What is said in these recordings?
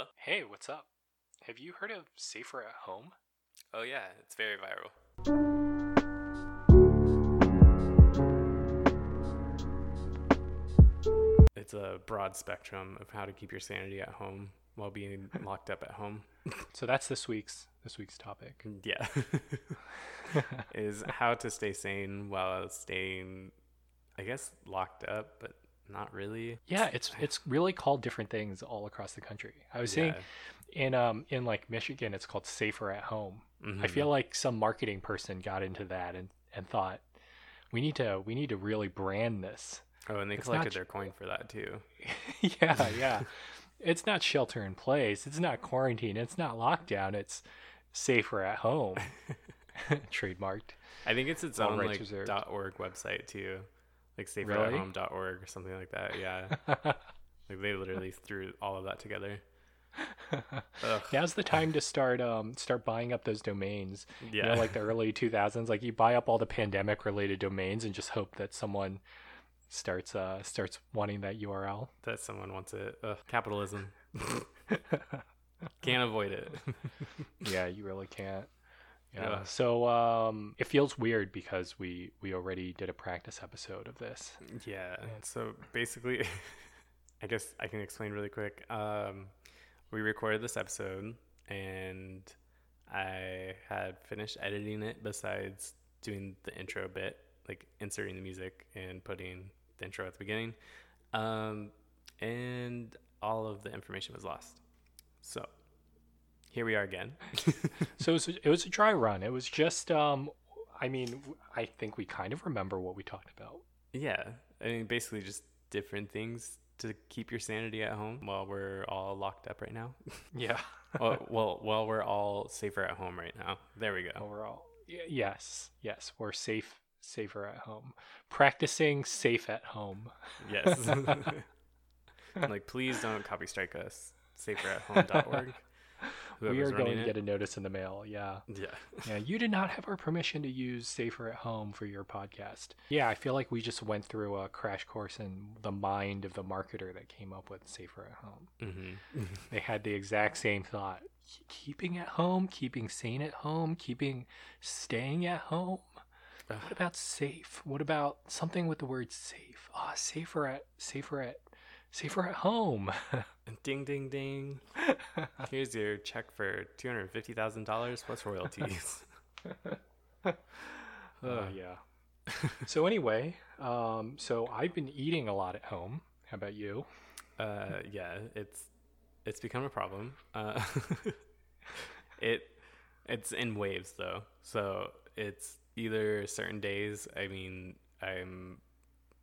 Hello? Hey, what's up? Have you heard of Safer at Home? Oh, yeah, it's very viral. It's a broad spectrum of how to keep your sanity at home while being locked up at home. So that's this week's this week's topic. Mm, yeah. is how to stay sane while staying, I guess, locked up, but not really. Yeah, it's it's really called different things all across the country. I was saying in um in like Michigan it's called Safer at Home. Mhm. I feel like some marketing person got into that and and thought we need to we need to really brand this. Oh, and they it's collected not- their coin for that too. yeah, yeah. It's not shelter in place. It's not quarantine. It's not lockdown. It's safer at home. Trademarked. I think it's its All own like reserved. .org website too, like Really? saferathome.org or something like that. Yeah, like they literally threw all of that together. Now's the time to start um start buying up those domains. Yeah, You know, like the early 2000s, like you buy up all the pandemic related domains and just hope that someone starts uh starts wanting that URL. that someone wants it. Ugh, capitalism can't avoid it. yeah, you really can't. Yeah. Yeah. So um it feels weird because we we already did a practice episode of this. yeah. So basically, I guess I can explain really quick. Um, we recorded this episode and I had finished editing it. Besides doing the intro bit, like inserting the music and putting the intro at the beginning, um, and all of the information was lost. So here we are again. So it was, it was a dry run. It was just um I mean, I think we kind of remember what we talked about. yeah, I mean, basically just different things to keep your sanity at home while we're all locked up right now. Yeah. well, well, while we're all safer at home right now. There we go. Overall. Y- yes. Yes, we're safe safer at home. Practicing safe at home. Yes. like, please don't copy strike us. Saferathome.org. we are going to get a notice in the mail. Yeah. Yeah. Yeah, you did not have our permission to use Safer at Home for your podcast. Yeah, I feel like we just went through a crash course in the mind of the marketer that came up with Safer at Home. hmm They had the exact same thought. Keeping at home, keeping sane at home, keeping staying at home. What about safe? What about something with the word safe? Ah, safer at safer at safer at home. Ding, ding, ding. Here's your check for $250,000 plus royalties. Oh yeah. so anyway, um, so I've been eating a lot at home. How about you? Uh, yeah, it's it's become a problem. Uh, it it's in waves though, so it's either certain days. I mean, I'm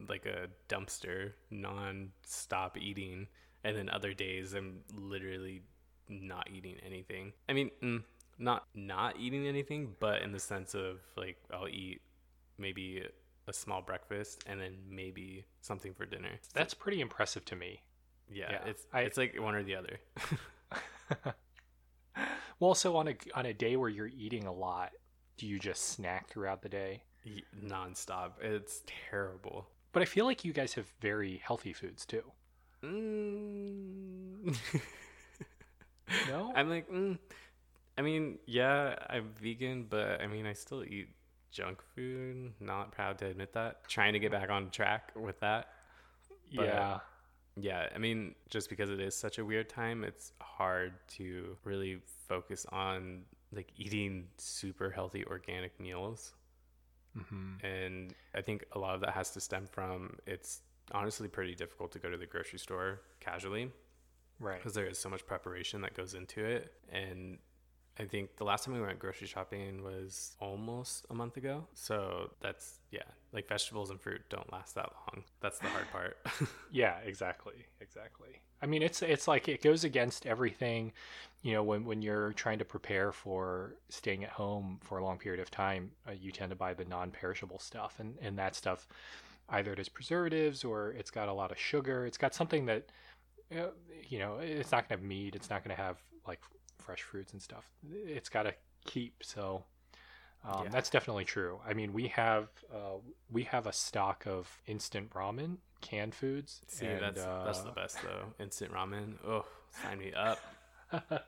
like a dumpster, non-stop eating, and then other days I'm literally not eating anything. I mean, mm, not not eating anything, but in the sense of like I'll eat maybe a small breakfast and then maybe something for dinner. That's pretty impressive to me. Yeah, Yeah, it's I- it's like one or the other. Well, so on a on a day where you're eating a lot, do you just snack throughout the day? Nonstop. It's terrible. But I feel like you guys have very healthy foods too. Mm. No? I'm like, mm. I mean, yeah, I'm vegan, but I mean, I still eat junk food. Not proud to admit that. Trying to get back on track with that. but- yeah. Yeah, I mean, just because it is such a weird time, it's hard to really focus on like eating super healthy organic meals. Hmm And I think a lot of that has to stem from it's honestly pretty difficult to go to the grocery store casually Right. because there is so much preparation that goes into it. And I think the last time we went grocery shopping was almost a month ago. So that's, yeah, like vegetables and fruit don't last that long. That's the hard part. Yeah, exactly. Exactly. I mean, it's it's like it goes against everything, you know, when when you're trying to prepare for staying at home for a long period of time, uh, you tend to buy the non-perishable stuff and and that stuff either it has preservatives or it's got a lot of sugar. It's got something that uh, you know, it's not going to have meat, it's not going to have like fresh fruits and stuff. It's got to keep so um, Yeah. That's definitely true. I mean, we have uh, we have a stock of instant ramen, canned foods. See, and, that's that's the uh, best though. Instant ramen. Oh, sign me up.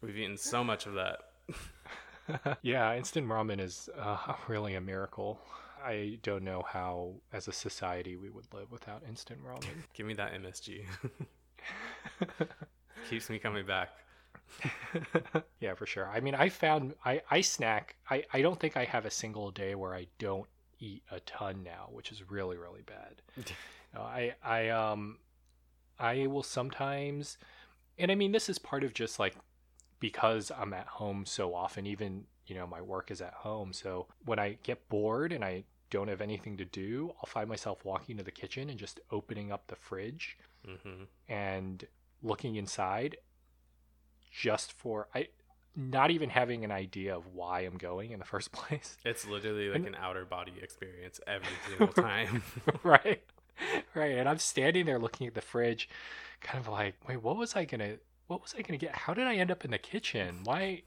We've eaten so much of that. yeah, instant ramen is uh, really a miracle. I don't know how, as a society, we would live without instant ramen. Give me that MSG. Keeps me coming back. yeah, for sure. I mean, I found I, I snack. I, I don't think I have a single day where I don't eat a ton now, which is really really bad. Uh, I I um I will sometimes, and I mean this is part of just like because I'm at home so often. Even you know my work is at home, so when I get bored and I don't have anything to do, I'll find myself walking to the kitchen and just opening up the fridge hmm and looking inside just for I not even having an idea of why I'm going in the first place. It's literally like an outer body experience every single time. right. Right. And I'm standing there looking at the fridge, kind of like, wait, what was I gonna what was I gonna get? How did I end up in the kitchen? Why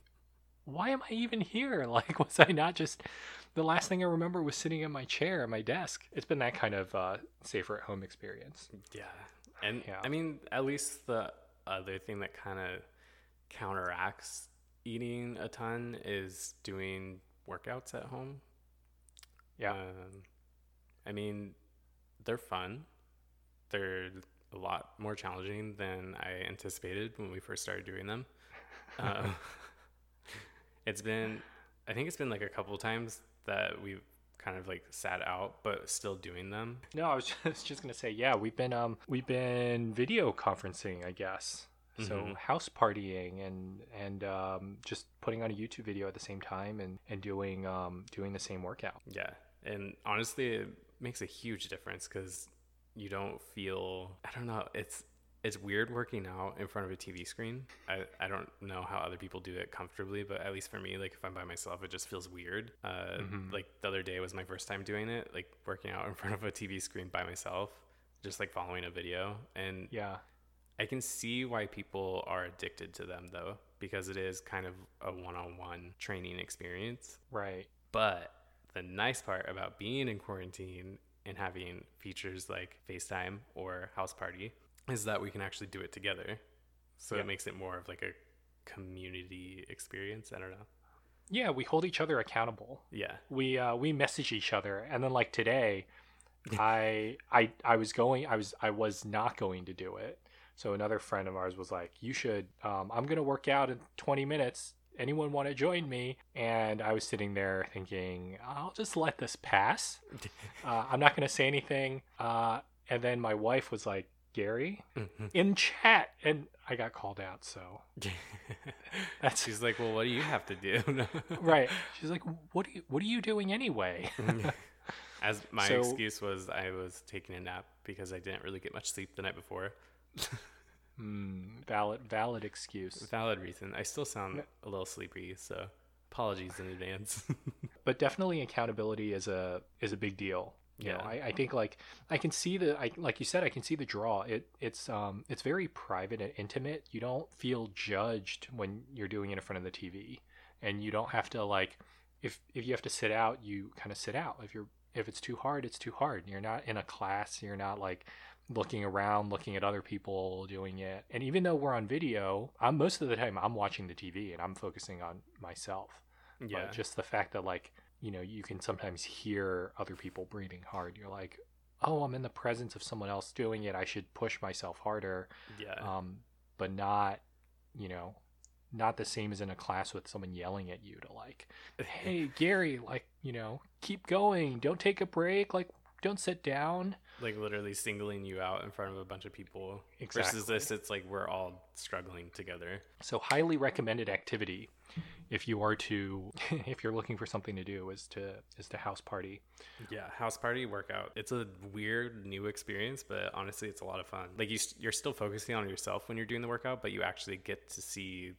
why am I even here? Like was I not just the last thing I remember was sitting in my chair at my desk. It's been that kind of uh, safer at home experience. yeah. And Yeah. I mean, at least the other thing that kind of counteracts eating a ton is doing workouts at home. Yeah. Um, I mean, they're fun. They're a lot more challenging than I anticipated when we first started doing them. Uh, it's been, I think it's been like a couple times that we've kind of like sat out, but still doing them. No, I was just, just gonna say, yeah, we've been um we've been video conferencing, I guess. So Mhm. house partying and and um, just putting on a YouTube video at the same time and and doing um doing the same workout. Yeah. And honestly, it makes a huge difference because you don't feel, I don't know, it's, it's weird working out in front of a TV screen. I, I don't know how other people do it comfortably, but at least for me, like if I'm by myself, it just feels weird. Uh, Mhm. Like the other day was my first time doing it, like working out in front of a TV screen by myself, just like following a video. And Yeah, I can see why people are addicted to them though, because it is kind of a one on one training experience. right. But the nice part about being in quarantine and having features like FaceTime or House Party is that we can actually do it together. So Yeah. it makes it more of like a community experience. I don't know. Yeah, we hold each other accountable. Yeah. We uh, we message each other, and then like today, I I I was going I was I was not going to do it. So another friend of ours was like, "You should. Um, I'm gonna work out in 20 minutes. Anyone want to join me?" And I was sitting there thinking, "I'll just let this pass. Uh, I'm not gonna say anything." Uh, and then my wife was like, "Gary, in chat," and I got called out. So that's She's like, well, what do you have to do? right. She's like, "What are you What are you doing anyway?" As my So- excuse was, I was taking a nap because I didn't really get much sleep the night before. Hmm, valid valid excuse. Valid reason. I still sound a little sleepy, so apologies in advance. but definitely accountability is a is a big deal you know Yeah. I, I think like i can see the I, like you said i can see the draw it it's um it's very private and intimate you don't feel judged when you're doing it in front of the tv and you don't have to like if if you have to sit out you kind of sit out if you're if it's too hard it's too hard you're not in a class you're not like looking around looking at other people doing it. And even though we're on video i'm most of the time i'm watching the tv and i'm focusing on myself. Yeah. but just the fact that like you know you can sometimes hear other people breathing hard. You're like oh i'm in the presence of someone else doing it. I should push myself harder. Yeah. um but not you know not the same as in a class with someone yelling at you to like hey gary like you know keep going. Don't take a break. Like don't sit down like literally singling you out in front of a bunch of people Exactly. versus this it's like we're all struggling together. So highly recommended activity if you are to if you're looking for something to do is to is to house party. Yeah house party workout. It's a weird new experience but honestly it's a lot of fun. Like you, you're still focusing on yourself when you're doing the workout but you actually get to see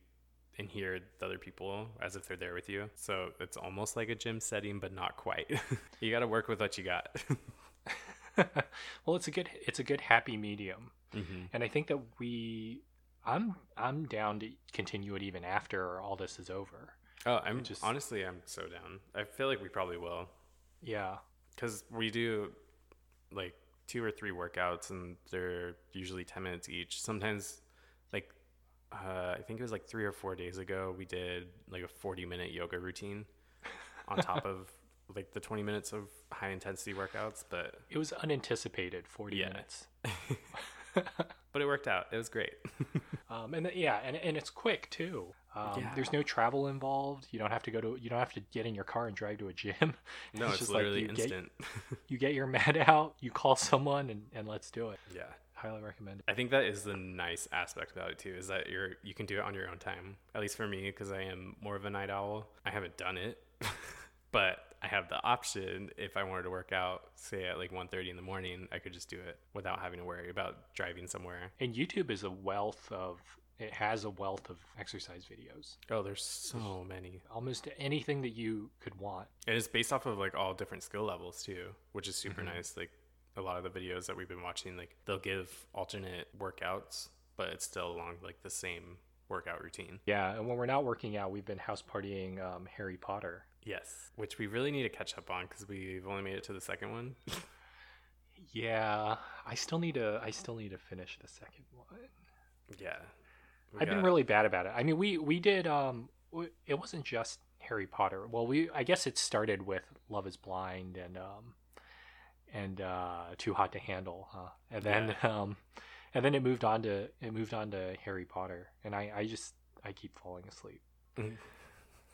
and hear the other people as if they're there with you. So it's almost like a gym setting but not quite. You got to work with what you got well it's a good it's a good happy medium. Hmm and i think that we i'm i'm down to continue it even after all this is over. Oh i'm just- just honestly i'm so down. I feel like we probably will. Yeah. Because we do like two or three workouts and they're usually 10 minutes each. Sometimes like uh, I think it was like three or four days ago, we did like a 40 minute yoga routine on top of like the 20 minutes of high intensity workouts. But It was unanticipated 40 Yeah. minutes. but it worked out. It was great. Um, and yeah, and, and it's quick too. Um, Yeah. There's no travel involved. You don't have to go to. You don't have to get in your car and drive to a gym. no, it's, like literally get- instant. You get your mat out. You call someone, and, and let's do it. yeah. Highly recommend it. I think that is the nice aspect about it too, is that you're you can do it on your own time. At least for me, because I am more of a night owl. I haven't done it, but I have the option if I wanted to work out, say at like 1.30 in the morning, I could just do it without having to worry about driving somewhere. And YouTube is a wealth of. It has a wealth of exercise videos. Oh, there's so many, Almost anything that you could want. and it's based off of like all different skill levels too, which is super Mhm. nice. Like a lot of the videos that we've been watching, like they'll give alternate workouts, but it's still along like the same workout routine. Yeah, and when we're not working out, we've been house partying um, Harry Potter. Yes, which we really need to catch up on because we've only made it to the second one. Yeah, I still need to. I still need to finish the second one. yeah, I've been really bad about it. I mean, we we did. Um, it wasn't just Harry Potter. Well, we I guess it started with Love Is Blind and um, and uh, Too Hot to Handle, huh? And then um, and then it moved on to it moved on to Harry Potter, and I I just I keep falling asleep.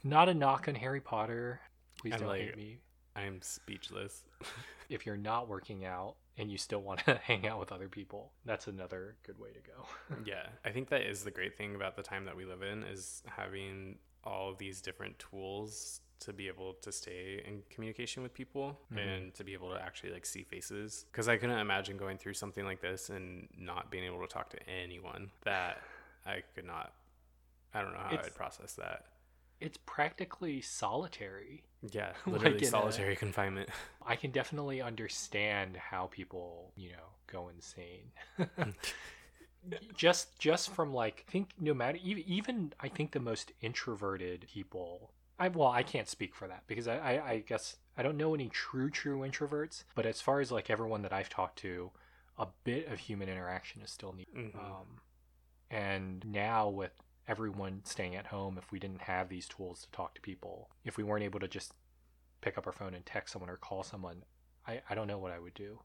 Not a knock on Harry Potter. Please And, don't like, hate me. I'm speechless. If you're not working out and you still want to hang out with other people, that's another good way to go. yeah, I think that is the great thing about the time that we live in is having all of these different tools to be able to stay in communication with people Mhm. and to be able to actually like see faces because i couldn't imagine going through something like this and not being able to talk to anyone that i could not i don't know how It's- i'd process that it's practically solitary. yeah Like literally a- solitary confinement I can definitely understand how people, you know, go insane. just just from like I think no matter even, even I think the most introverted people I well I can't speak for that because I, I I guess I don't know any true true introverts but as far as like everyone that I've talked to a bit of human interaction is still needed Mhm. um, and now with everyone staying at home if we didn't have these tools to talk to people if we weren't able to just pick up our phone and text someone or call someone I, I don't know what I would do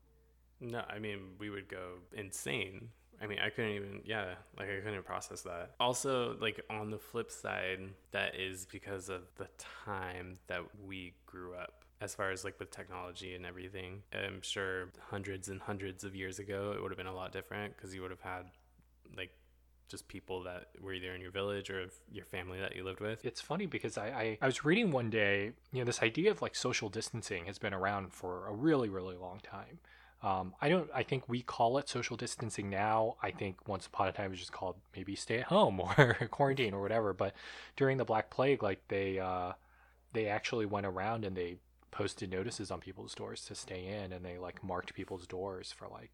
No, I mean we would go insane. I mean, I couldn't even, yeah, like I couldn't process that. Also, like on the flip side, that is because of the time that we grew up. As far as like with technology and everything, I'm sure hundreds and hundreds of years ago it would have been a lot different because you would have had like just people that were either in your village or your family that you lived with. it's funny because I, I I was reading one day you know this idea of like social distancing has been around for a really really long time. Um, I don't I think we call it social distancing now. I think once upon a time it was just called maybe stay at home or quarantine or whatever. But during the Black Plague like they uh, they actually went around and they posted notices on people's doors to stay in and they like marked people's doors for like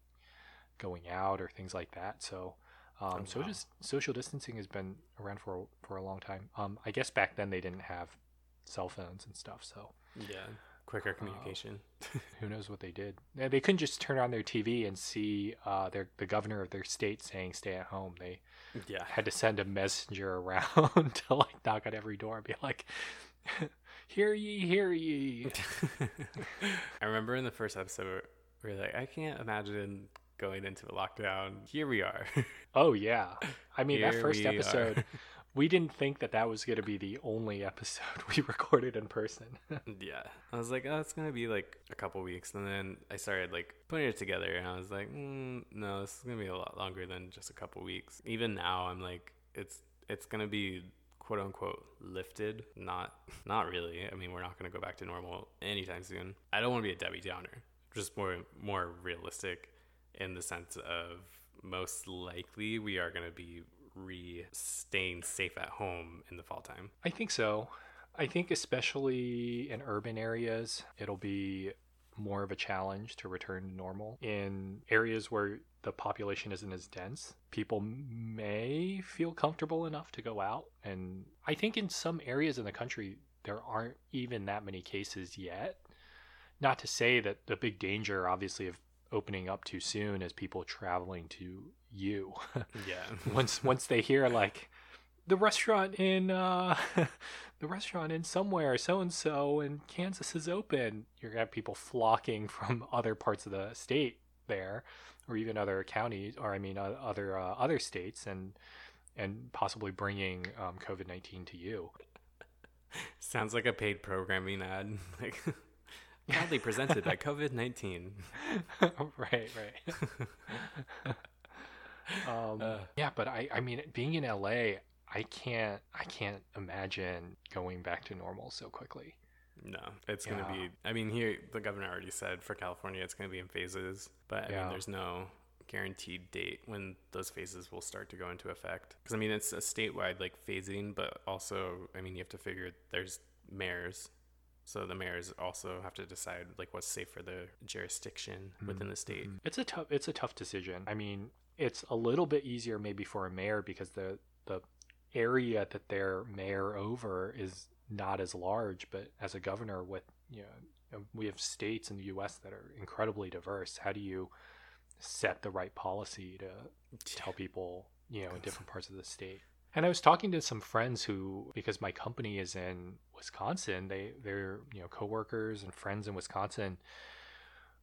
going out or things like that. So um, Oh, so wow. just social distancing has been around for a- for a long time. Um, I guess back then they didn't have cell phones and stuff, so Yeah, quicker communication. who knows what they did? Yeah, They couldn't just turn on their TV and see uh, their the governor of their state saying "stay at home." They yeah, had to send a messenger around to like knock on every door and be like, "Hear ye, hear ye." I remember in the first episode, we were like, I can't imagine going into the lockdown. Here we are. Oh yeah, I mean that first we episode. We didn't think that that was going to be the only episode we recorded in person. yeah. I was like, oh, it's going to be like a couple weeks. And then I started like putting it together and I was like, mm, no, this is going to be a lot longer than just a couple weeks. Even now, I'm like, it's, it's going to be quote unquote lifted. Not, not really. I mean, we're not going to go back to normal anytime soon. I don't want to be a Debbie Downer, just more, more realistic in the sense of most likely we are going to be re staying safe at home in the fall time. I think so. I think especially in urban areas, it'll be more of a challenge to return to normal. In areas where the population isn't as dense, people may feel comfortable enough to go out. And I think in some areas in the country, there aren't even that many cases yet. Not to say that the big danger, obviously, of opening up too soon as people traveling to you. yeah. once once they hear like the restaurant in uh the restaurant in somewhere so and so in Kansas is open, you're gonna have people flocking from other parts of the state there, or even other counties, or I mean other uh, other states, and and possibly bringing um, COVID nineteen to you. Sounds like a paid programming ad. Like proudly presented by COVID nineteen. right, right. um, Uh. yeah, but I, I mean, being in LA, I can't, I can't imagine going back to normal so quickly. No, it's gonna be. I mean, here the governor already said for California it's gonna be in phases, but I Yeah. mean, there's no guaranteed date when those phases will start to go into effect. Because I mean, it's a statewide like phasing, but also, I mean, you have to figure there's mayors, so the mayors also have to decide like what's safe for the jurisdiction within the state. Mm-hmm. It's a tough, it's a tough decision. I mean, it's a little bit easier maybe for a mayor because the the area that they're mayor over is not as large, but as a governor with you know um, we have states in the U.S. that are incredibly diverse. How do you set the right policy to tell people you know in different parts of the state? And I was talking to some friends who, because my company is in Wisconsin, they they're you know coworkers and friends in Wisconsin,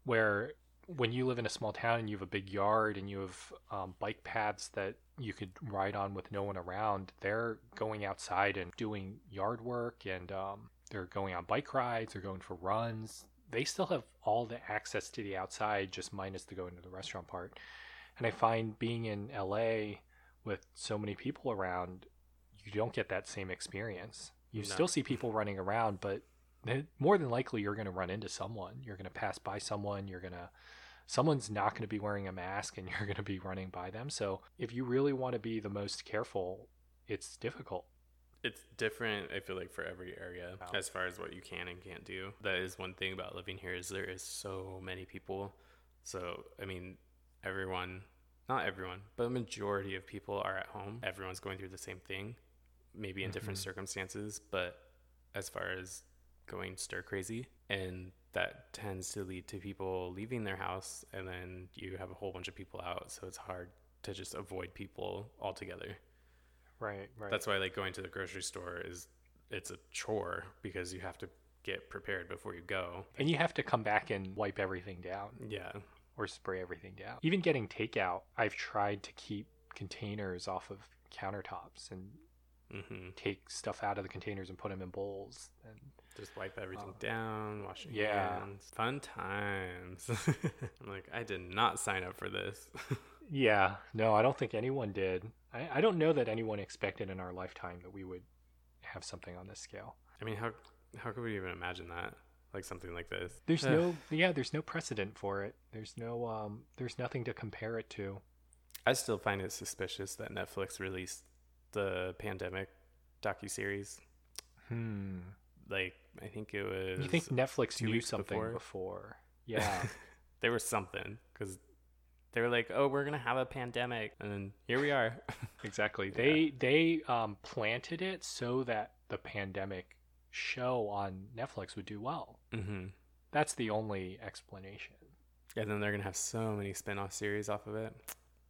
where when you live in a small town and you have a big yard and you have um, bike paths that you could ride on with no one around, they're going outside and doing yard work and um, they're going on bike rides, they're going for runs. They still have all the access to the outside, just minus the going to the restaurant part. And I find being in LA with so many people around, you don't get that same experience. You No. still see people running around, but more than likely you're going to run into someone. You're going to pass by someone. You're going to, someone's not going to be wearing a mask and you're going to be running by them. So if you really want to be the most careful, it's difficult. It's different, I feel like, for every area Wow. as far as what you can and can't do. That is one thing about living here is there is so many people. So, I mean, everyone, not everyone, but a majority of people are at home. Everyone's going through the same thing, maybe in different Mhm. circumstances, but as far as going stir crazy, and that tends to lead to people leaving their house, and then you have a whole bunch of people out, so it's hard to just avoid people altogether. Right, right. That's why like going to the grocery store is it's a chore because you have to get prepared before you go. and you have to come back and wipe everything down Yeah. Or spray everything down. Even getting takeout, I've tried to keep containers off of countertops and hmm take stuff out of the containers and put them in bowls. And Just wipe everything Oh. down, wash your Yeah. hands. Fun times. I'm like, I did not sign up for this. yeah, no, I don't think anyone did. I, I don't know that anyone expected in our lifetime that we would have something on this scale. I mean, how how could we even imagine that? Like something like this. There's no, yeah, there's no precedent for it. There's no, um, there's nothing to compare it to. I still find it suspicious that Netflix released the pandemic docuseries. Hmm. Like, I think it was. You think Netflix two knew something before? before? Yeah. there was something because they were like, "Oh, we're gonna have a pandemic," and then here we are. Exactly. They they um, planted it so that the pandemic show on Netflix would do well. hmm That's the only explanation. And then they're gonna have so many spin-off series off of it.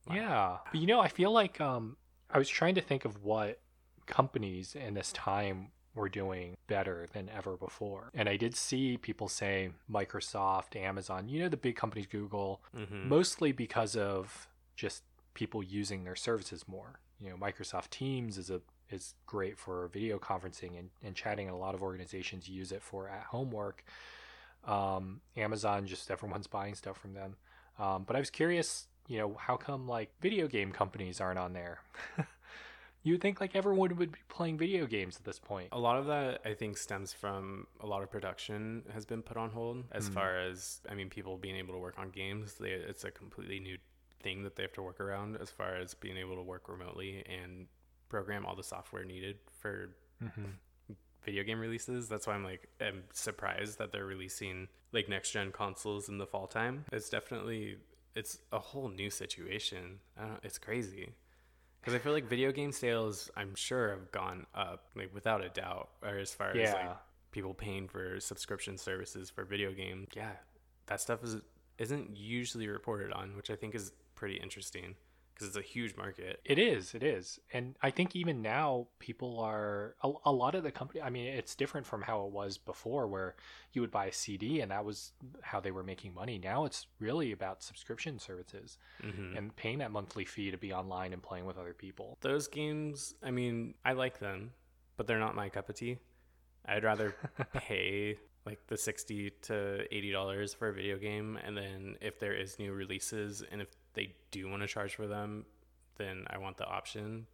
Wow. Yeah. But you know, I feel like um, I was trying to think of what companies in this time were doing better than ever before. And I did see people say Microsoft, Amazon, you know, the big companies, Google, mm-hmm. mostly because of just people using their services more. You know, Microsoft Teams is a is great for video conferencing and, and chatting, and a lot of organizations use it for at home work. Um, Amazon, just everyone's buying stuff from them. Um, but I was curious, you know, how come like video game companies aren't on there? you would think like everyone would be playing video games at this point. A lot of that, I think, stems from a lot of production has been put on hold. As Mm. far as, I mean, people being able to work on games, they, it's a completely new thing that they have to work around. As far as being able to work remotely and program all the software needed for Mm-hmm. video game releases. That's why I'm like, I'm surprised that they're releasing like next gen consoles in the fall time. It's definitely, it's a whole new situation. I don't, it's crazy. Because I feel like video game sales, I'm sure, have gone up, like without a doubt. Or as far as like Yeah. people paying for subscription services for video games. yeah, that stuff is isn't usually reported on, which I think is pretty interesting because it's a huge market. It is, it is. And I think even now people are a, a lot of the company I mean it's different from how it was before where you would buy a CD and that was how they were making money. Now it's really about subscription services hmm and paying that monthly fee to be online and playing with other people. Those games, I mean, I like them, but they're not my cup of tea. I'd rather pay like the 60 to 80 dollars for a video game and then if there is new releases and if they do want to charge for them then i want the option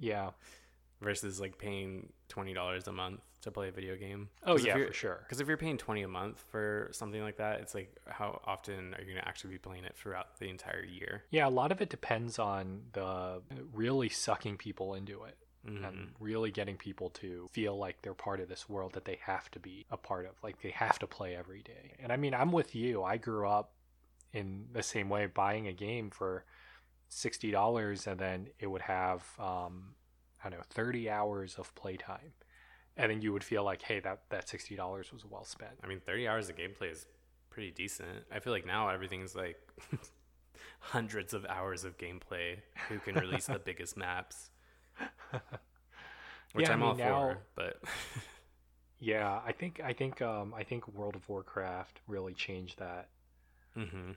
Yeah. versus like paying $20 a month to play a video game Oh yeah, for sure. because if you're paying 20 a month for something like that it's like how often are you going to actually be playing it throughout the entire year Yeah, a lot of it depends on the really sucking people into it. Mhm. and really getting people to feel like they're part of this world that they have to be a part of like they have to play every day and i mean i'm with you i grew up in the same way buying a game for $60 and then it would have um, i don't know 30 hours of playtime and then you would feel like hey that, that $60 was well spent I mean, 30 hours of gameplay is pretty decent. I feel like now everything's like hundreds of hours of gameplay. Who can release the biggest maps? Which Yeah, I I'm all now- for, but yeah i think i think um, i think world of warcraft really changed that hmm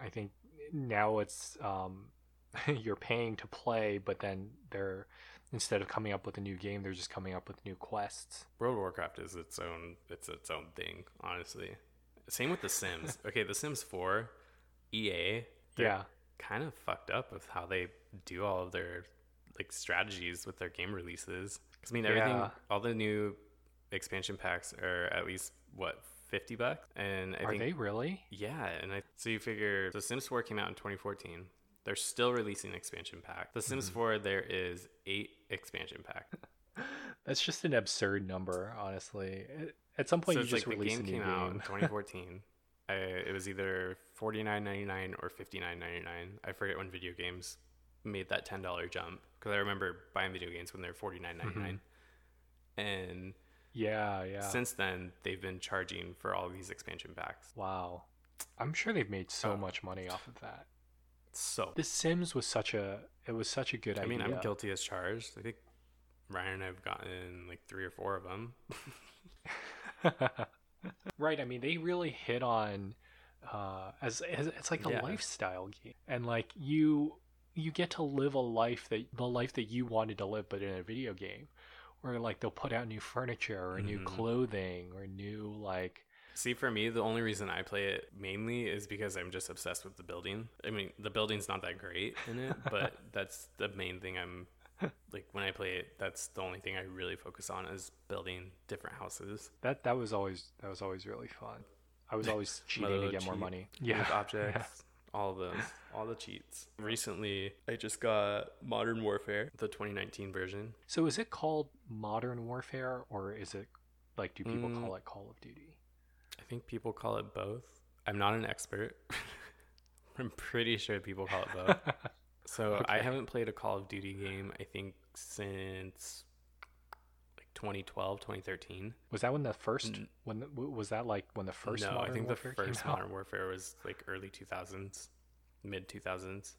I think now it's um, you're paying to play, but then they're instead of coming up with a new game, they're just coming up with new quests. World of Warcraft is its own it's its own thing, honestly. Same with The Sims. okay, The Sims 4, EA, Yeah, kind of fucked up with how they do all of their like strategies with their game releases. Because I mean, everything, Yeah. all the new expansion packs are at least what fifty bucks, and I are think they really? yeah, and I so you figure The Sims 4 came out in 2014. They're still releasing expansion pack. The Mm-hmm. Sims 4, there is eight expansion pack. That's just an absurd number, honestly. At- some point, so you just like the game a new came out in game. 2014. I, it was either 49.99 or 59.99. I forget when video games made that $10 jump because I remember buying video games when they were 49.99. Mhm. And yeah, yeah. since then, they've been charging for all these expansion packs. wow, I'm sure they've made so Oh. much money off of that. So The Sims was such a it was such a good I idea. mean, I'm guilty as charged. I think Ryan and I've gotten like three or four of them. right. I mean, they really hit on uh, as, as it's like a Yeah. lifestyle game, and like you you get to live a life that the life that you wanted to live, but in a video game, where like they'll put out new furniture or new Mhm. clothing or new like See, for me, the only reason I play it mainly is because I'm just obsessed with the building. I mean, the building's not that great in it, but that's the main thing I'm like when I play it. That's the only thing I really focus on is building different houses. that. That was always that was always really fun. I was always cheating to get more money. with objects, all of those, all the cheats. Recently, I just got Modern Warfare, the 2019 version. So is it called Modern Warfare or is it like do people Mm. call it Call of Duty? I think people call it both. I'm not an expert. I'm pretty sure people call it both. So I haven't played a Call of Duty game, I think, since 2012, 2013. Was that when the first N- when the, was that like when the first no, Modern I think Warfare the first? Modern Warfare was like early 2000s, mid 2000s.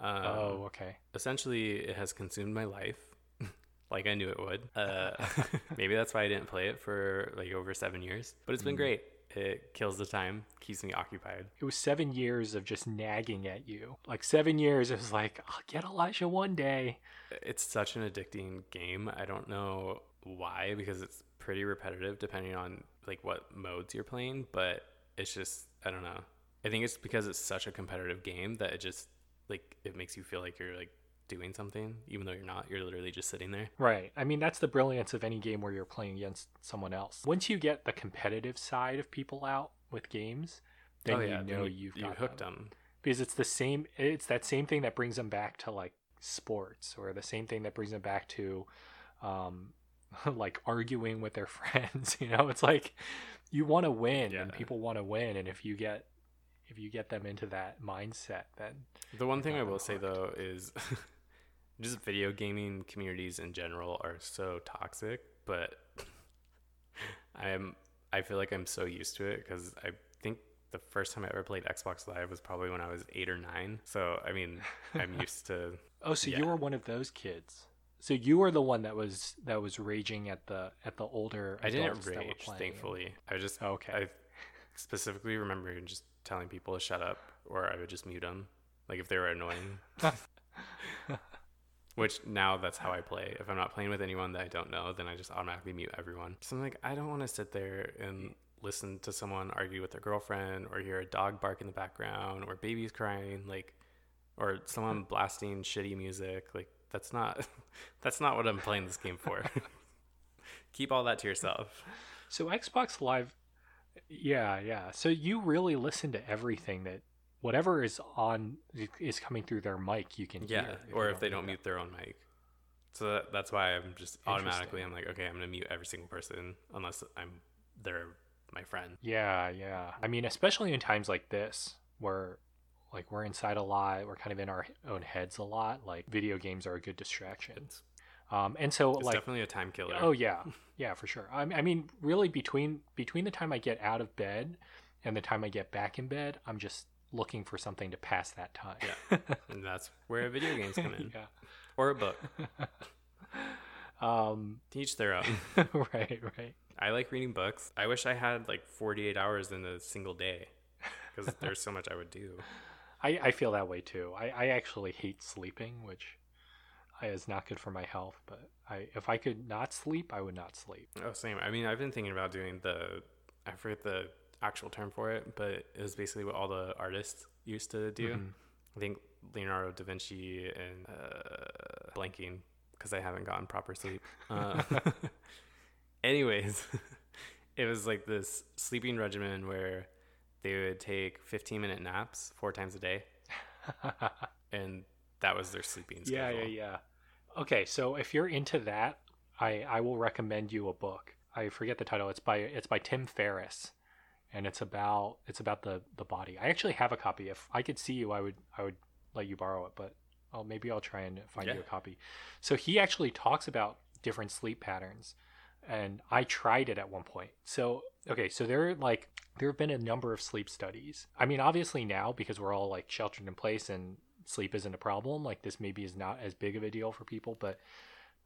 Um, oh, okay. essentially, it has consumed my life. like I knew it would. Uh, maybe that's why I didn't play it for like over seven years. But it's been Mm. great. It kills the time, keeps me occupied. It was seven years of just nagging at you. Like seven years, it was like, I'll get Elijah one day. It's such an addicting game. I don't know why because it's pretty repetitive depending on like what modes you're playing, but it's just I don't know. I think it's because it's such a competitive game that it just like it makes you feel like you're like doing something even though you're not. You're literally just sitting there. Right. I mean, that's the brilliance of any game where you're playing against someone else. Once you get the competitive side of people out with games, then you then know you, you've you hooked them. them. because it's the same. It's that same thing that brings them back to like sports, or the same thing that brings them back to, um, like arguing with their friends. You know, it's like you want to win, and people want to win, and if you get if you get them into that mindset, then The one thing I will say though is just video gaming communities in general are so toxic, but I'm I feel like I'm so used to it because I think the first time I ever played Xbox Live was probably when I was eight or nine. So I mean, I'm used to. Oh, so Yeah. you were one of those kids. So you were the one that was that was raging at the at the older. I didn't adults that were rage, thankfully. I just oh, Okay. I specifically remember just telling people to shut up, or I would just mute them, like if they were annoying. Which now that's how I play. If I'm not playing with anyone that I don't know, then I just automatically mute everyone. So I'm like, I don't want to sit there and listen to someone argue with their girlfriend, or hear a dog bark in the background, or babies crying, like, or someone blasting shitty music. Like that's not that's not what I'm playing this game for. Keep all that to yourself. So Xbox Live, yeah, yeah. So you really listen to everything that whatever is on is coming through their mic. You can Yeah, hear or if they don't that. mute their own mic. So that, that's why I'm just automatically I'm like, okay, I'm gonna mute every single person unless I'm they're my friend. Yeah, yeah. I mean, especially in times like this where like we're inside a lot, we're kind of in our own heads a lot. Like video games are a good distraction. Um, and so it's like definitely a time killer. Oh yeah, yeah, for sure. I, I mean, really, between between the time I get out of bed and the time I get back in bed, I'm just looking for something to pass that time. Yeah. and that's where video games come in, yeah. or a book. Um, Teach their own. right, right. I like reading books. I wish I had like 48 hours in a single day because there's so much I would do. I, I feel that way too. I, I actually hate sleeping, which is not good for my health. But I, if I could not sleep, I would not sleep. Oh, same. I mean, I've been thinking about doing the, I forget the actual term for it, but it was basically what all the artists used to do. Mhm. I think Leonardo da Vinci and uh, blanking because I haven't gotten proper sleep. Uh, anyways, it was like this sleeping regimen where they would take 15 minute naps four times a day, and that was their sleeping schedule. yeah, yeah. yeah. Okay, so if you're into that, I I will recommend you a book. I forget the title. It's by it's by Tim Ferriss, and it's about it's about the the body. I actually have a copy. If I could see you, I would I would let you borrow it, but oh, maybe I'll try and find you a copy. So he actually talks about different sleep patterns, and I tried it at one point. So okay, so there like there have been a number of sleep studies. I mean, obviously now because we're all like sheltered in place and sleep isn't a problem, like this maybe is not as big of a deal for people. But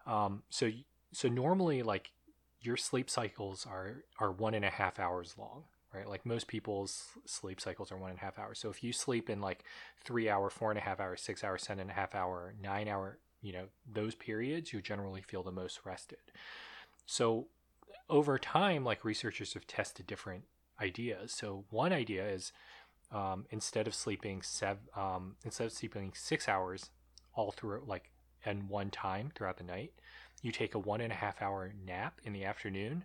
um, so so normally like your sleep cycles are are one and a half hours long, right? Like most people's sleep cycles are one and a half hours. So if you sleep in like three hour, four and a half hours, six hour seven and a half hour, nine hour, you know, those periods, you generally feel the most rested. So over time, like researchers have tested different ideas. So one idea is um, instead of sleeping seven, um, instead of sleeping six hours all through like in one time throughout the night, you take a one and a half hour nap in the afternoon,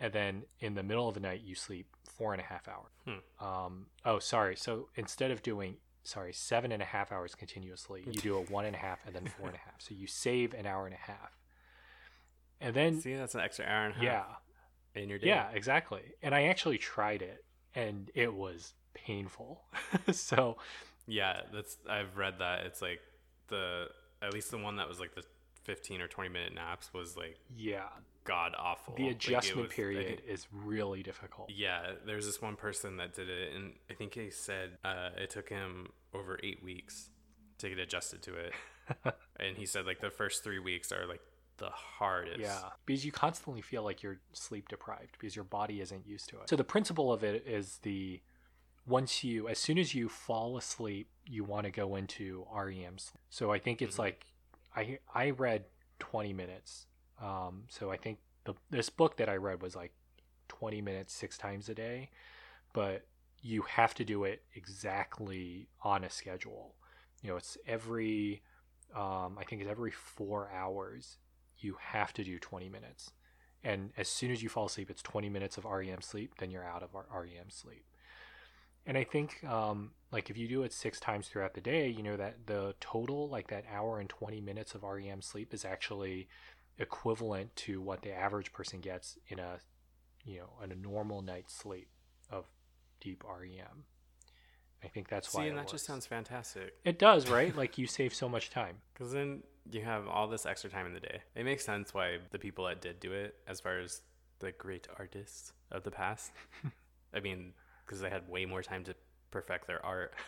and then in the middle of the night you sleep four and a half hours. Hmm. Um, oh, sorry. So instead of doing sorry seven and a half hours continuously, you do a one and a half and then four and a half. So you save an hour and a half, and then See, that's an extra hour and a half yeah, in your day. yeah, exactly. And I actually tried it, and it was painful. so Yeah, that's I've read that. It's like the at least the one that was like the 15 or 20 minute naps was like yeah, god awful. the Like, adjustment was- period think- is really difficult. yeah, there's this one person that did it, and I think he said uh, it took him over eight weeks to get adjusted to it. and he said like the first three weeks are like the hardest. Yeah, because you constantly feel like you're sleep deprived because your body isn't used to it. So the principle of it is the once you as soon as you fall asleep, you want to go into REM sleep. So I think it's Mhm. like I I read 20 minutes. Um, so I think the this book that I read was like 20 minutes six times a day, but you have to do it exactly on a schedule. You know, it's every um, I think it's every four hours you have to do 20 minutes. And as soon as you fall asleep, it's 20 minutes of REM sleep, then you're out of REM sleep. And I think, um, like, if you do it six times throughout the day, you know that the total, like that hour and 20 minutes of REM sleep, is actually equivalent to what the average person gets in a, you know, in a normal night's sleep of deep REM. I think that's why. See, and that just sounds fantastic. It does, right? like you save so much time. Because then you have all this extra time in the day. It makes sense why the people that did do it, as far as the great artists of the past. I mean, because they had way more time to perfect their art.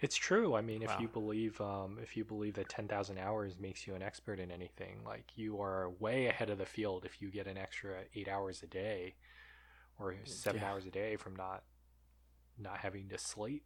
It's true. I mean, if you believe, um, if you believe that ten thousand hours makes you an expert in anything, like you are way ahead of the field if you get an extra eight hours a day, or seven Yeah. hours a day from not not having to sleep.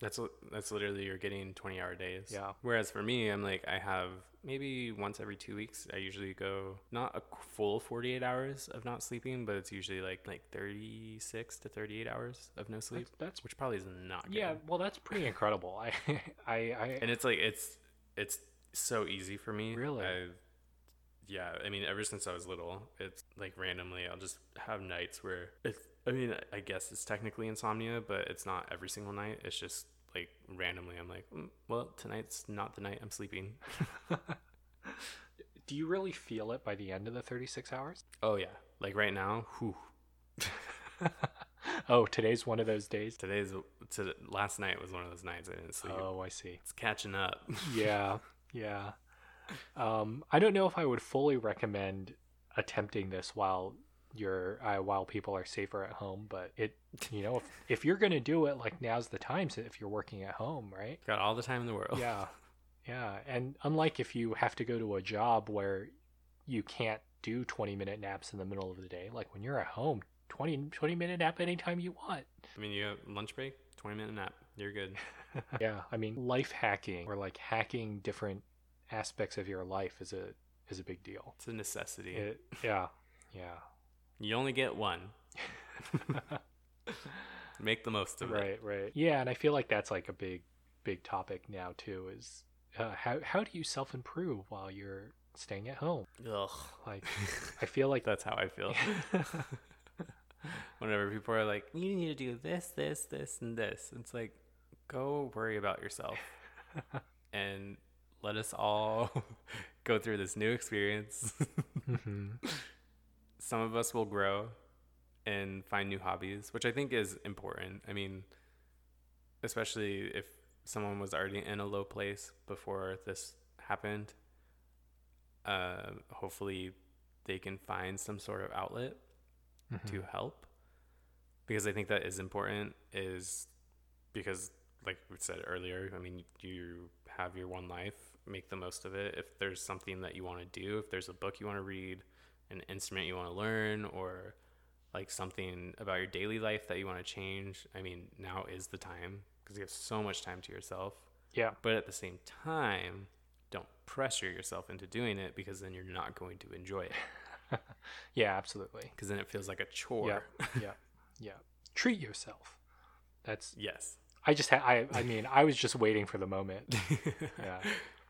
That's that's literally you're getting 20 hour days. Yeah. Whereas for me, I'm like I have maybe once every 2 weeks I usually go not a full 48 hours of not sleeping, but it's usually like like 36 to 38 hours of no sleep, That's, that's which probably is not good. yeah. Well, that's pretty incredible. I, I, I And it's like it's it's so easy for me. Really? I, yeah, I mean, ever since I was little, it's like randomly I'll just have nights where it's. I mean, I guess it's technically insomnia, but it's not every single night. It's just like randomly. I'm like, mm, well, tonight's not the night I'm sleeping. Do you really feel it by the end of the 36 hours? Oh yeah, like right now. Whew, oh, today's one of those days. today's to last night was one of those nights I didn't sleep. Oh, I see. It's catching up. Yeah, yeah. Um, I don't know if I would fully recommend attempting this while you're uh, while people are safer at home, but it, you know, if if you're gonna do it, like now's the time. So if you're working at home, right? Got all the time in the world. Yeah, yeah. And unlike if you have to go to a job where you can't do 20 minute naps in the middle of the day, like when you're at home, 20, 20 minute nap anytime you want. I mean, you have lunch break, 20 minute nap. You're good. yeah, I mean, life hacking or like hacking different aspects of your life is a is a big deal. It's a necessity. It, yeah, yeah. You only get one. Make the most of it. right, right. Yeah, and I feel like that's like a big, big topic now too. Is uh, how how do you self improve while you're staying at home? Ugh. Like, I feel like That's how I feel. Whenever people are like, you need to do this, this, this, and this, it's like, go worry about yourself and let us all go through this new experience. Mhm. Some of us will grow and find new hobbies, which I think is important. I mean, especially if someone was already in a low place before this happened, uh, hopefully they can find some sort of outlet to Mhm. help because I think that is important is because like we said earlier, I mean you have your one life, make the most of it. If there's something that you want to do, if there's a book you want to read, an instrument you want to learn or like something about your daily life that you want to change, I mean now is the time because you have so much time to yourself. yeah, But at the same time, don't pressure yourself into doing it because then you're not going to enjoy it yeah, absolutely. because then it feels like a chore. Yeah, yeah, yeah. Treat yourself. That's. Yes. I just had. I. I mean, I was just waiting for the moment. Yeah.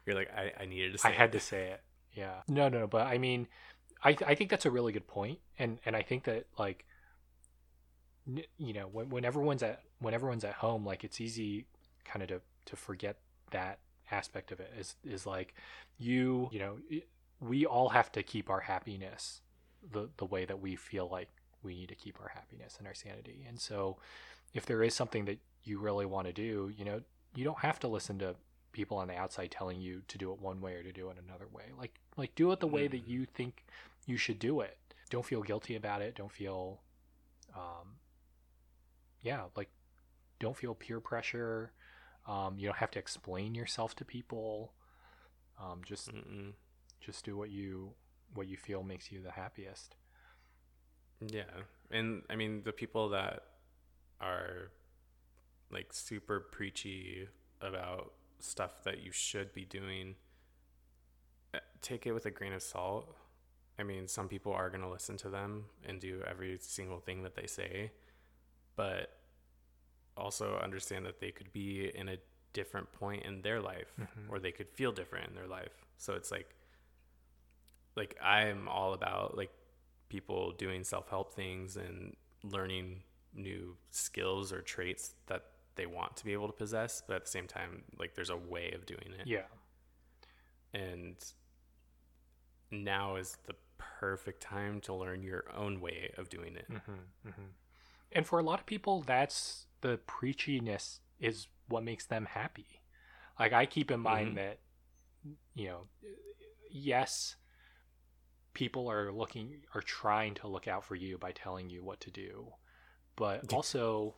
You're like, I, I needed to say I had to say it. Yeah. No, no. But I mean, I I think that's a really good point, and and I think that like, n- you know, when when everyone's at when everyone's at home, like it's easy kind of to to forget that aspect of it. Is is like you you know we all have to keep our happiness the the way that we feel like we need to keep our happiness and our sanity. And so, if there is something that you really want to do, you know, you don't have to listen to people on the outside telling you to do it one way or to do it another way. Like like do it the way that Mhm. you think you should do it. Don't feel guilty about it. Don't feel um yeah, like don't feel peer pressure. Um you don't have to explain yourself to people. Um just Mm-mm. just do what you what you feel makes you the happiest. Yeah. And I mean, the people that are like super preachy about stuff that you should be doing, uh, take it with a grain of salt. I mean, some people are going to listen to them and do every single thing that they say, but also understand that they could be in a different point in their life Mhm. or they could feel different in their life. So it's like like I'm all about like people doing self-help things and learning new skills or traits that they want to be able to possess, but at the same time like there's a way of doing it. Yeah. And now is the perfect time to learn your own way of doing it. Mm-hmm, hmm And for a lot of people, that's the preachiness is what makes them happy. Like I keep in mind Mhm. that, you know, yes, people are looking are trying to look out for you by telling you what to do, but also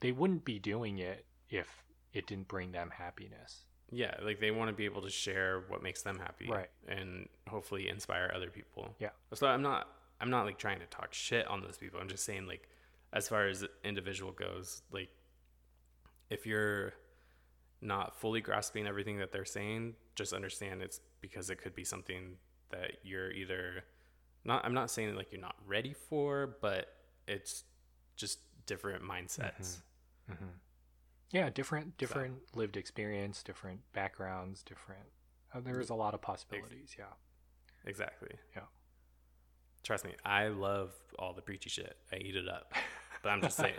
they wouldn't be doing it if it didn't bring them happiness. Yeah, like they want to be able to share what makes them happy, Right. And hopefully inspire other people. Yeah. So I'm not, I'm not like trying to talk shit on those people. I'm just saying, like, as far as individual goes, like, if you're not fully grasping everything that they're saying, just understand it's because it could be something that you're either not. I'm not saying like you're not ready for, but it's just different mindsets. Mm-hmm. Yeah, different different lived experience, different backgrounds, different. Uh, there's a lot of possibilities. Yeah. Exactly. Yeah. Trust me, I love all the preachy shit. I eat it up. But I'm just saying,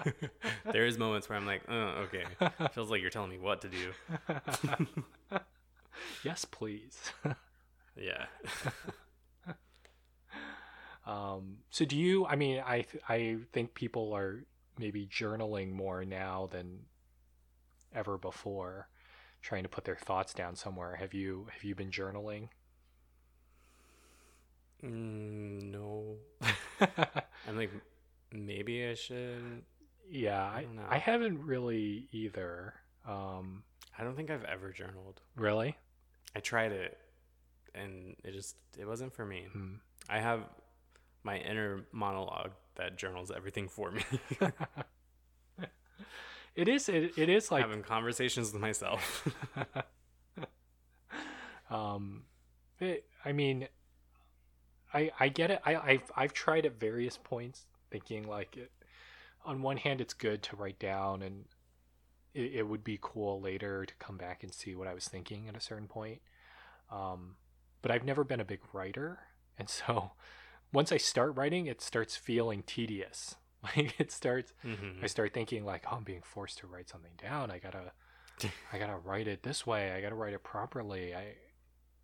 there is moments where I'm like, oh, okay, feels like you're telling me what to do. yes, please. Yeah. Um, so do you? I mean, I th- I think people are maybe journaling more now than ever before, trying to put their thoughts down somewhere. Have you have you been journaling? Mm, no. I'm like, maybe I should. yeah, I I. I haven't really either. Um, I don't think I've ever journaled. really? I tried it, and it just it wasn't for me. Hmm. I have my inner monologue that journals everything for me. It is. It, it is like Having conversations with myself. um it, i mean i i get it i i've i've tried at various points thinking like it on one hand it's good to write down and it, it would be cool later to come back and see what i was thinking at a certain point um but i've never been a big writer and so once i start writing it starts feeling tedious like it starts Mhm. I start thinking like, oh, I'm being forced to write something down. I gotta, I gotta write it this way. I gotta write it properly. I,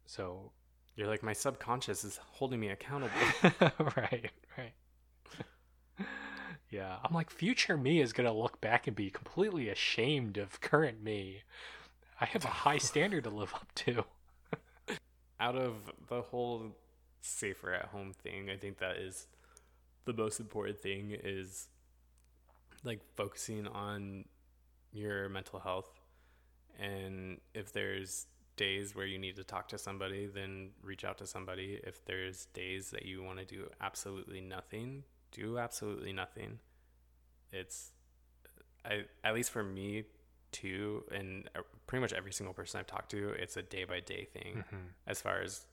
so, You're like my subconscious is holding me accountable. right, right. yeah, I'm like, future me is gonna look back and be completely ashamed of current me. I have a high standard to live up to. Out of the whole safer at home thing, I think that is the most important thing is like focusing on your mental health. And if there's days where you need to talk to somebody then reach out to somebody. If there's days that you want to do absolutely nothing do absolutely nothing. It's I, at least for me too and uh, pretty much every single person i've talked to it's a day by day thing as far as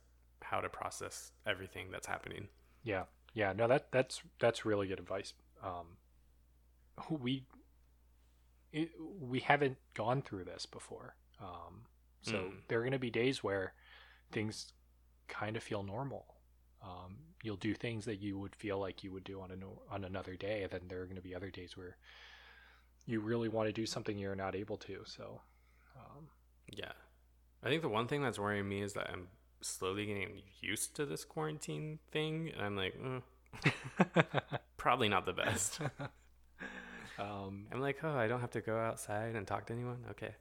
how to process everything that's happening Yeah, yeah. No, that that's that's really good advice. Um, we it, we haven't gone through this before, um, so Mm. there are going to be days where things kind of feel normal. Um, you'll do things that you would feel like you would do on a on another day, and then there are going to be other days where you really want to do something you're not able to. So, um, Yeah. I think the one thing that's worrying me is that I'm slowly getting used to this quarantine thing. And I'm like, mm, probably not the best. um, I'm like, oh, I don't have to go outside and talk to anyone. Okay.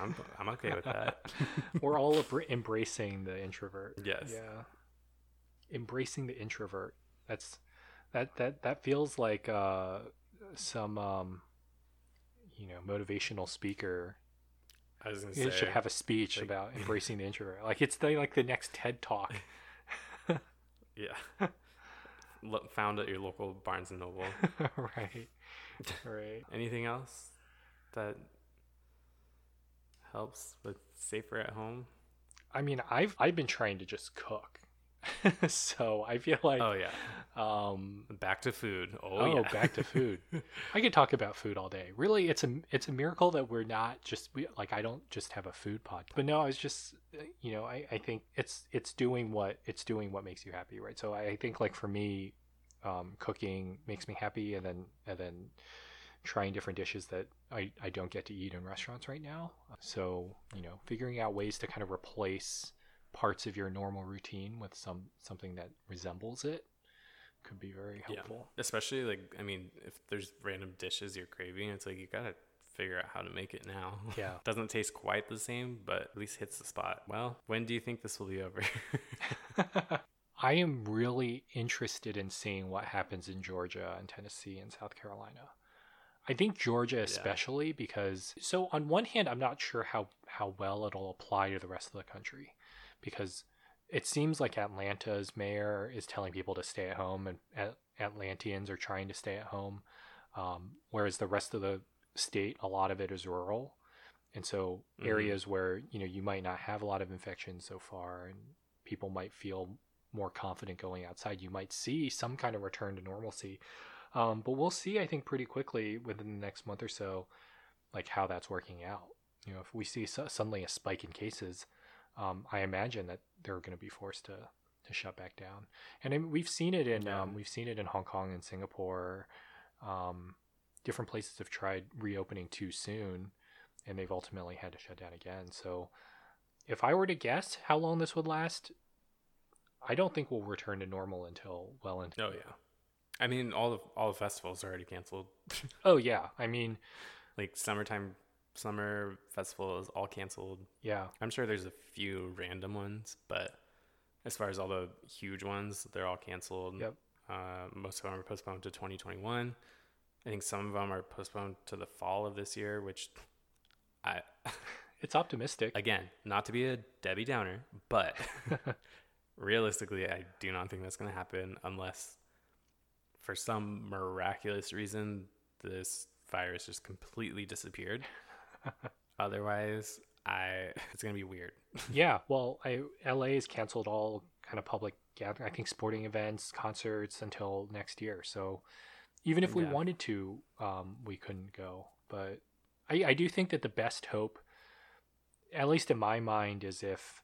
I'm, I'm okay with that. we're all embracing the introvert. Yes. Yeah. Embracing the introvert. That's that that that feels like uh some um you know, motivational speaker I was gonna should say, have a speech like- about embracing the introvert. Like it's the like the next TED talk. yeah. Lo- found at your local Barnes and Noble. right. Right. Anything else that helps with safer at home? I mean, I've I've been trying to just cook. so I feel like Oh, yeah. um Back to food. Oh, Oh, yeah. back to food. I could talk about food all day. Really, it's a it's a miracle that we're not just we, like I don't just have a food pod. But no, I was just uh, you know I, I think it's it's doing what it's doing what makes you happy, right? So I think like for me, um, cooking makes me happy, and then and then trying different dishes that I, I don't get to eat in restaurants right now. So you know, figuring out ways to kind of replace parts of your normal routine with some something that resembles it could be very Yeah. helpful. Especially like I mean, if there's random dishes you're craving, it's like you gotta figure out how to make it now. Yeah. Doesn't taste quite the same, but at least hits the spot. Well, when do you think this will be over? I am really interested in seeing what happens in Georgia and Tennessee and South Carolina. I think Georgia especially because so on one hand I'm not sure how how well it'll apply to the rest of the country because it seems like Atlanta's mayor is telling people to stay at home and Atlanteans are trying to stay at home um, whereas the rest of the state a lot of it is rural and so mm-hmm. areas where you know you might not have a lot of infections so far and people might feel more confident going outside you might see some kind of return to normalcy um, but we'll see, I think, pretty quickly within the next month or so, like how that's working out. You know, if we see so- suddenly a spike in cases, um, I imagine that they're going to be forced to to shut back down. And I mean, we've seen it in yeah. um, we've seen it in Hong Kong and Singapore. Um, different places have tried reopening too soon, and they've ultimately had to shut down again. So, if I were to guess how long this would last, I don't think we'll return to normal until well into. Oh yeah. I mean, all the all the festivals are already canceled. oh yeah, I mean, like summertime summer festival is all canceled. Yeah, I'm sure there's a few random ones, but as far as all the huge ones, they're all canceled. Yep. Uh, most of them are postponed to 2021. I think some of them are postponed to the fall of this year, which I. it's optimistic. Again, not to be a Debbie Downer, but realistically, I do not think that's going to happen unless for some miraculous reason, this virus just completely disappeared. Otherwise, I it's gonna be weird. yeah, well, I LA has canceled all kind of public gathering. I think sporting events, concerts until next year. So even if we yeah. wanted to, um, we couldn't go. But I, I do think that the best hope, at least in my mind, is if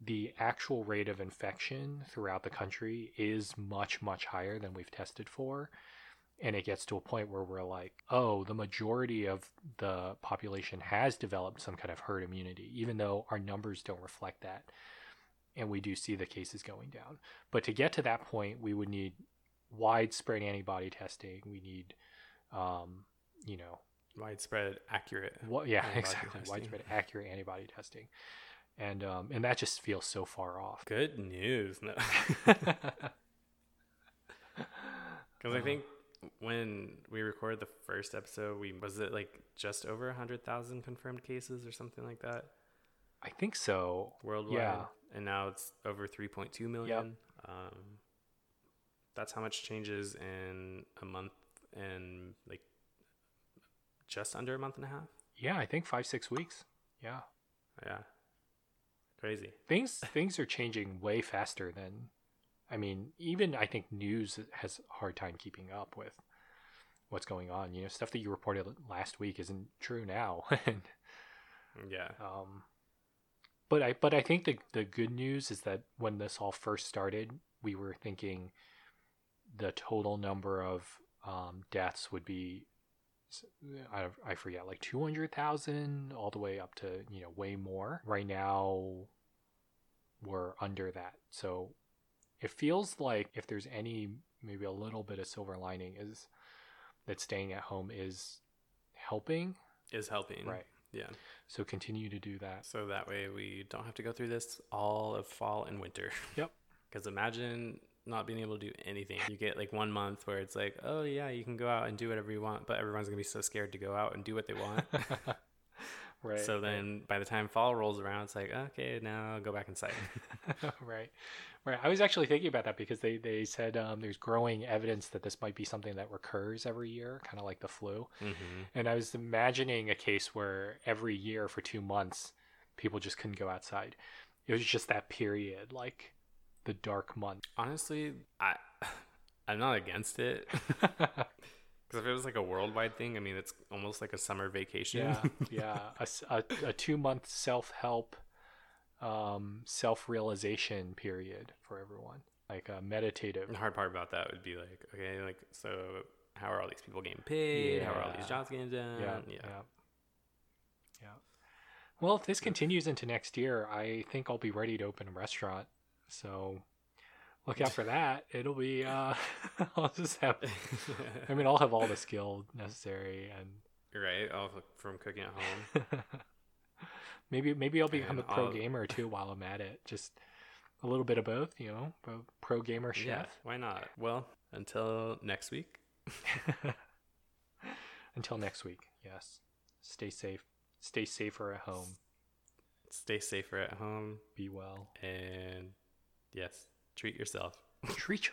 the actual rate of infection throughout the country is much, much higher than we've tested for. And it gets to a point where we're like, oh, the majority of the population has developed some kind of herd immunity, even though our numbers don't reflect that. And we do see the cases going down. But to get to that point, we would need widespread antibody testing. We need, um, you know, widespread accurate. What, yeah, exactly. Testing. Widespread accurate antibody testing and um, and that just feels so far off. Good news, no. Because I think when we recorded the first episode, we was it like just over a hundred thousand confirmed cases or something like that. I think so. Worldwide, yeah. and now it's over three point two million. Yep. Um, that's how much changes in a month and like just under a month and a half. Yeah, I think five six weeks. Yeah. Yeah. Crazy. Things things are changing way faster than I mean, even I think news has a hard time keeping up with what's going on. You know, stuff that you reported last week isn't true now. and yeah. Um but I but I think the the good news is that when this all first started, we were thinking the total number of um, deaths would be I, I forget like 200,000 all the way up to you know way more right now we're under that. So it feels like if there's any maybe a little bit of silver lining is that staying at home is helping. Is helping. Right. Yeah. So continue to do that. So that way we don't have to go through this all of fall and winter. Yep. Because imagine not being able to do anything. You get like one month where it's like, oh yeah, you can go out and do whatever you want, but everyone's gonna be so scared to go out and do what they want. Right. So then right. by the time fall rolls around, it's like, okay, now I'll go back inside. right. Right. I was actually thinking about that because they, they said um, there's growing evidence that this might be something that recurs every year, kind of like the flu. Mm-hmm. And I was imagining a case where every year for two months, people just couldn't go outside. It was just that period, like the dark month. Honestly, I I'm not against it. Because if it was like a worldwide thing, I mean, it's almost like a summer vacation. Yeah, yeah. A, a, a two month self help, um, self realization period for everyone, like a meditative. The hard part about that would be like, okay, like so, how are all these people getting paid? Yeah. How are all these jobs getting done? Yeah, yeah, yeah. yeah. Well, if this continues into next year, I think I'll be ready to open a restaurant. So look out for that. It'll be uh I'll just have I mean I'll have all the skill necessary and right, all from cooking at home. maybe maybe I'll become and a pro I'll... gamer too while I'm at it. Just a little bit of both. You know, pro, gamer chef. Yeah, why not? Well, until next week. Until next week, yes. Stay safe. Stay safer at home. Stay safer at home Be well. and yes, treat yourself. Treat